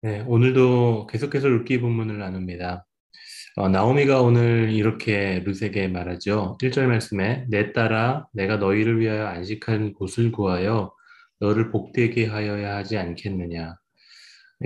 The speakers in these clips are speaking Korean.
네, 오늘도 계속해서 룻기 본문을 나눕니다. 어, 나오미가 오늘 이렇게 룻에게 말하죠. 1절 말씀에 내 딸아 내가 너희를 위하여 안식한 곳을 구하여 너를 복되게 하여야 하지 않겠느냐.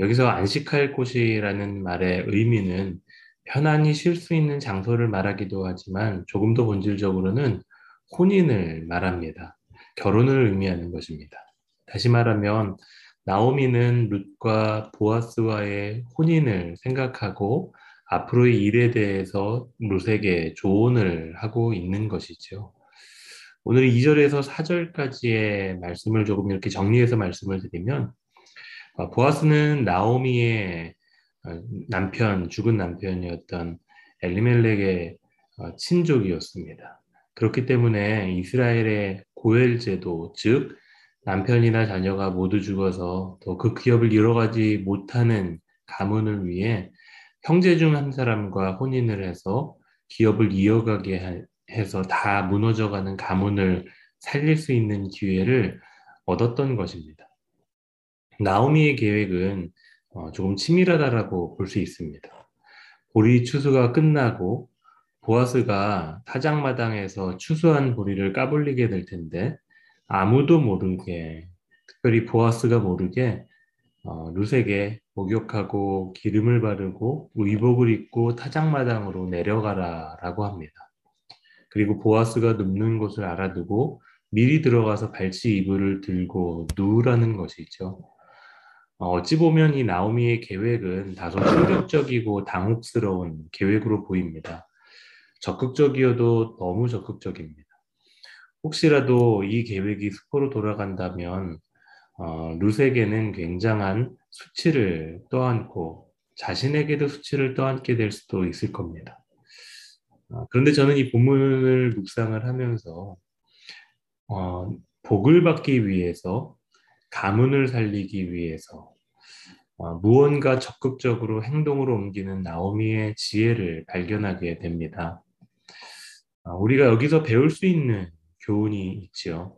여기서 안식할 곳이라는 말의 의미는 편안히 쉴 수 있는 장소를 말하기도 하지만 조금 더 본질적으로는 혼인을 말합니다. 결혼을 의미하는 것입니다. 다시 말하면 나오미는 룻과 보아스와의 혼인을 생각하고 앞으로의 일에 대해서 룻에게 조언을 하고 있는 것이죠. 오늘 2절에서 4절까지의 말씀을 조금 이렇게 정리해서 말씀을 드리면 어, 보아스는 나오미의 어, 남편, 죽은 남편이었던 엘리멜렉의 어, 친족이었습니다. 그렇기 때문에 이스라엘의 고엘 제도, 즉 남편이나 자녀가 모두 죽어서 더 그 기업을 이뤄가지 못하는 가문을 위해 형제 중 한 사람과 혼인을 해서 기업을 이어가게 해서 다 무너져가는 가문을 살릴 수 있는 기회를 얻었던 것입니다. 나오미의 계획은 어, 조금 치밀하다라고 볼 수 있습니다. 보리 추수가 끝나고 보아스가 타작마당에서 추수한 보리를 까불리게 될 텐데 아무도 모르게 특별히 보아스가 모르게 어, 룻에게 목욕하고 기름을 바르고 의복을 입고 타작마당으로 내려가라라고 합니다. 그리고 보아스가 눕는 곳을 알아두고 미리 들어가서 발치 이불을 들고 누우라는 것이죠. 어, 어찌 보면 이 나오미의 계획은 다소 충격적이고 당혹스러운 계획으로 보입니다. 적극적이어도 너무 적극적입니다. 혹시라도 이 계획이 수포로 돌아간다면 어, 룻에게는 굉장한 수치를 떠안고 자신에게도 수치를 떠안게 될 수도 있을 겁니다. 어, 그런데 저는 이 본문을 묵상을 하면서 어, 복을 받기 위해서 가문을 살리기 위해서 어, 무언가 적극적으로 행동으로 옮기는 나오미의 지혜를 발견하게 됩니다. 어, 우리가 여기서 배울 수 있는 교훈이 있지요.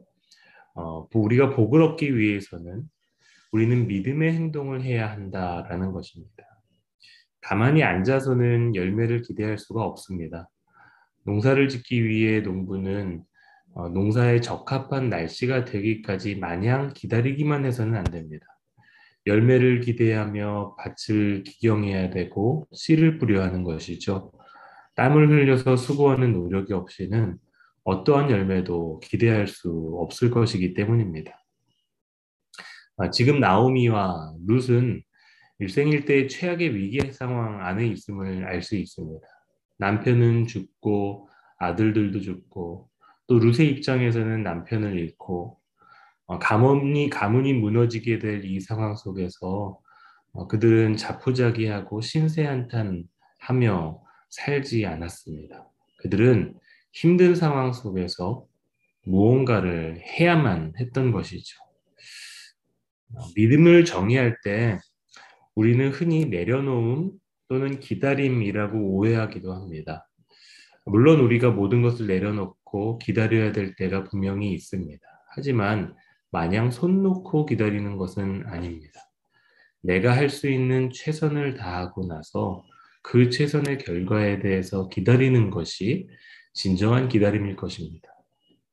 어, 우리가 복을 얻기 위해서는 우리는 믿음의 행동을 해야 한다라는 것입니다. 가만히 앉아서는 열매를 기대할 수가 없습니다. 농사를 짓기 위해 농부는 어, 농사에 적합한 날씨가 되기까지 마냥 기다리기만 해서는 안 됩니다. 열매를 기대하며 밭을 기경해야 되고 씨를 뿌려 하는 것이죠. 땀을 흘려서 수고하는 노력이 없이는 어떠한 열매도 기대할 수 없을 것이기 때문입니다. 아, 지금 나오미와 룻은 일생일대의 최악의 위기 상황 안에 있음을 알 수 있습니다. 남편은 죽고 아들들도 죽고 또 룻의 입장에서는 남편을 잃고 어, 가문이 가문이 무너지게 될 이 상황 속에서 어, 그들은 자포자기하고 신세한탄하며 살지 않았습니다. 그들은 힘든 상황 속에서 무언가를 해야만 했던 것이죠. 믿음을 정의할 때 우리는 흔히 내려놓음 또는 기다림이라고 오해하기도 합니다. 물론 우리가 모든 것을 내려놓고 기다려야 될 때가 분명히 있습니다. 하지만 마냥 손 놓고 기다리는 것은 아닙니다. 내가 할 수 있는 최선을 다하고 나서 그 최선의 결과에 대해서 기다리는 것이 진정한 기다림일 것입니다.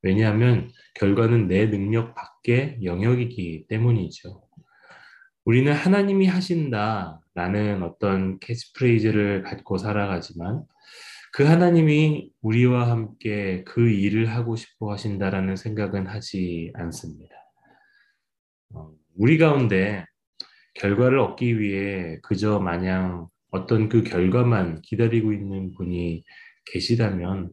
왜냐하면 결과는 내 능력 밖의 영역이기 때문이죠. 우리는 하나님이 하신다 라는 어떤 캐치프레이즈를 갖고 살아가지만 그 하나님이 우리와 함께 그 일을 하고 싶어 하신다라는 생각은 하지 않습니다. 어, 우리 가운데 결과를 얻기 위해 그저 마냥 어떤 그 결과만 기다리고 있는 분이 계시다면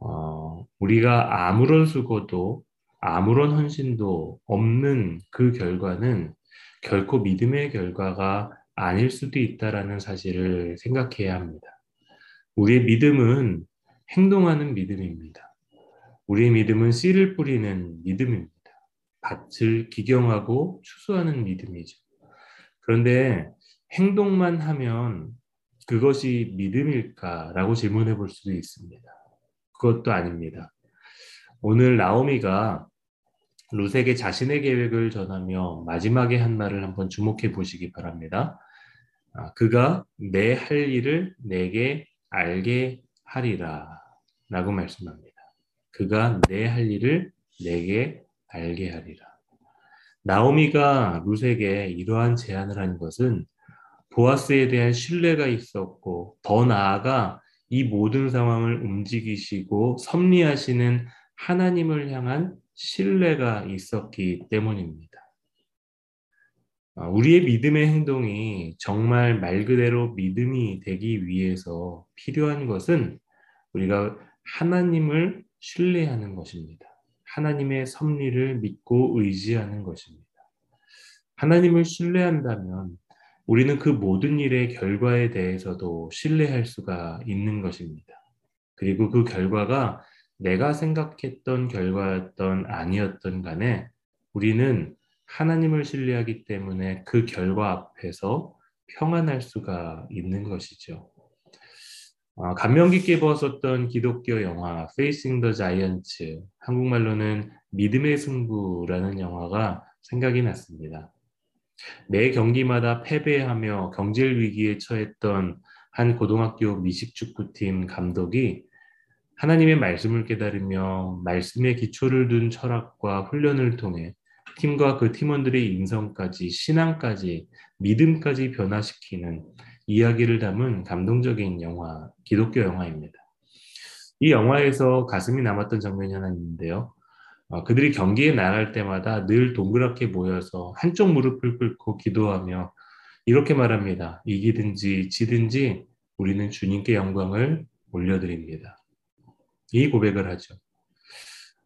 어, 우리가 아무런 수고도 아무런 헌신도 없는 그 결과는 결코 믿음의 결과가 아닐 수도 있다라는 사실을 생각해야 합니다. 우리의 믿음은 행동하는 믿음입니다. 우리의 믿음은 씨를 뿌리는 믿음입니다. 밭을 기경하고 추수하는 믿음이죠. 그런데 행동만 하면 그것이 믿음일까라고 질문해 볼 수도 있습니다. 그것도 아닙니다. 오늘 나오미가 루세게 자신의 계획을 전하며 마지막에 한 말을 한번 주목해 보시기 바랍니다. 아, 그가 내 할 일을 내게 알게 하리라 라고 말씀합니다. 그가 내 할 일을 내게 알게 하리라. 나오미가 루세게 이러한 제안을 한 것은 보아스에 대한 신뢰가 있었고 더 나아가 이 모든 상황을 움직이시고 섭리하시는 하나님을 향한 신뢰가 있었기 때문입니다. 아, 우리의 믿음의 행동이 정말 말 그대로 믿음이 되기 위해서 필요한 것은 우리가 하나님을 신뢰하는 것입니다. 하나님의 섭리를 믿고 의지하는 것입니다. 하나님을 신뢰한다면 우리는 그 모든 일의 결과에 대해서도 신뢰할 수가 있는 것입니다. 그리고 그 결과가 내가 생각했던 결과였던 아니었던 간에 우리는 하나님을 신뢰하기 때문에 그 결과 앞에서 평안할 수가 있는 것이죠. 어, 감명 깊게 보았었던 기독교 영화 Facing the Giants, 한국말로는 믿음의 승부라는 영화가 생각이 났습니다. 매 경기마다 패배하며 경질 위기에 처했던 한 고등학교 미식축구팀 감독이 하나님의 말씀을 깨달으며 말씀의 기초를 둔 철학과 훈련을 통해 팀과 그 팀원들의 인성까지 신앙까지 믿음까지 변화시키는 이야기를 담은 감동적인 영화, 기독교 영화입니다. 이 영화에서 가슴이 남았던 장면이 하나 있는데요. 어, 그들이 경기에 나갈 때마다 늘 동그랗게 모여서 한쪽 무릎을 꿇고 기도하며 이렇게 말합니다. 이기든지 지든지 우리는 주님께 영광을 올려드립니다. 이 고백을 하죠.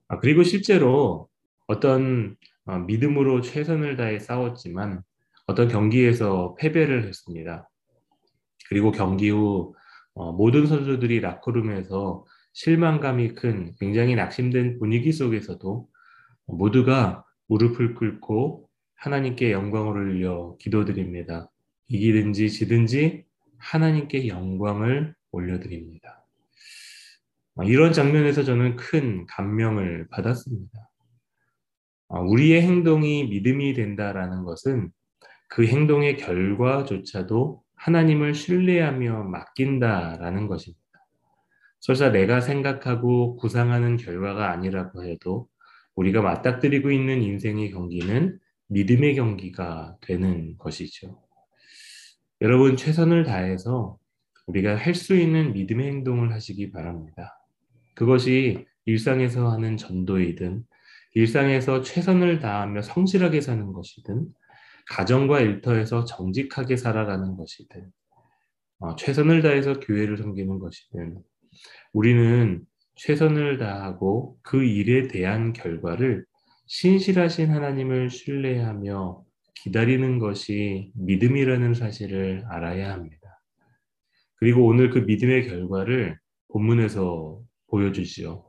아, 그리고 실제로 어떤 어, 믿음으로 최선을 다해 싸웠지만 어떤 경기에서 패배를 했습니다. 그리고 경기 후 어, 모든 선수들이 라커룸에서 실망감이 큰 굉장히 낙심된 분위기 속에서도 모두가 무릎을 꿇고 하나님께 영광을 올려 기도드립니다. 이기든지 지든지 하나님께 영광을 올려드립니다. 어, 이런 장면에서 저는 큰 감명을 받았습니다. 어, 우리의 행동이 믿음이 된다라는 것은 그 행동의 결과조차도 하나님을 신뢰하며 맡긴다라는 것입니다. 설사 내가 생각하고 구상하는 결과가 아니라고 해도 우리가 맞닥뜨리고 있는 인생의 경기는 믿음의 경기가 되는 것이죠. 여러분 최선을 다해서 우리가 할 수 있는 믿음의 행동을 하시기 바랍니다. 그것이 일상에서 하는 전도이든 일상에서 최선을 다하며 성실하게 사는 것이든 가정과 일터에서 정직하게 살아가는 것이든 어, 최선을 다해서 교회를 섬기는 것이든 우리는 최선을 다하고 그 일에 대한 결과를 신실하신 하나님을 신뢰하며 기다리는 것이 믿음이라는 사실을 알아야 합니다. 그리고 오늘 그 믿음의 결과를 본문에서 보여주지요.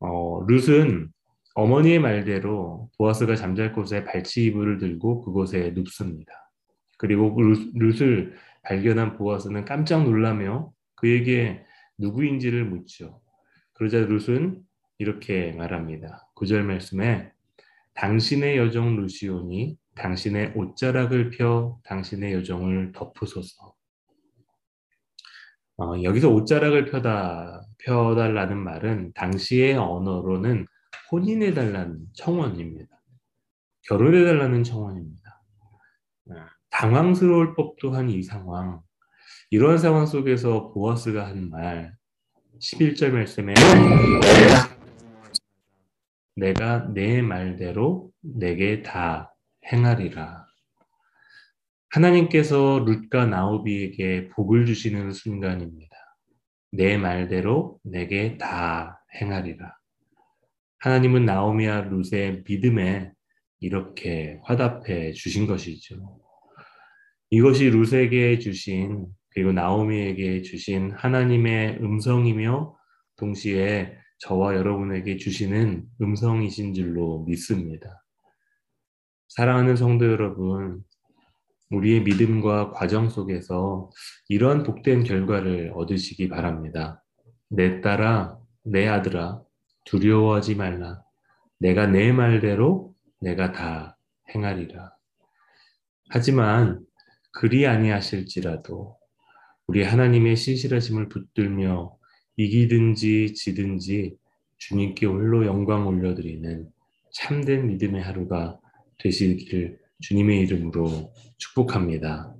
어, 룻은 어머니의 말대로 보아스가 잠잘 곳에 발치 이불을 들고 그곳에 눕습니다. 그리고 룻을 발견한 보아스는 깜짝 놀라며 그에게 누구인지를 묻죠. 그러자 룻은 이렇게 말합니다. 구절 말씀에 당신의 여종 루시온이 당신의 옷자락을 펴 당신의 여종을 덮으소서. 어, 여기서 옷자락을 펴다, 펴달라는 말은 당시의 언어로는 혼인해달라는 청원입니다. 결혼해달라는 청원입니다. 어, 당황스러울 법도 한 이 상황. 이런 상황 속에서 보아스가 한 말, 11절 말씀에 내가 내 말대로 내게 다 행하리라. 하나님께서 룻과 나오비에게 복을 주시는 순간입니다. 내 말대로 내게 다 행하리라. 하나님은 나오미와 룻의 믿음에 이렇게 화답해 주신 것이죠. 이것이 룻에게 주신 그리고 나오미에게 주신 하나님의 음성이며 동시에 저와 여러분에게 주시는 음성이신 줄로 믿습니다. 사랑하는 성도 여러분, 우리의 믿음과 과정 속에서 이러한 복된 결과를 얻으시기 바랍니다. 내 딸아, 내 아들아, 두려워하지 말라. 내가 내 말대로 내가 다 행하리라. 하지만 그리 아니하실지라도 우리 하나님의 신실하심을 붙들며 이기든지 지든지 주님께 홀로 영광 올려드리는 참된 믿음의 하루가 되시기를 주님의 이름으로 축복합니다.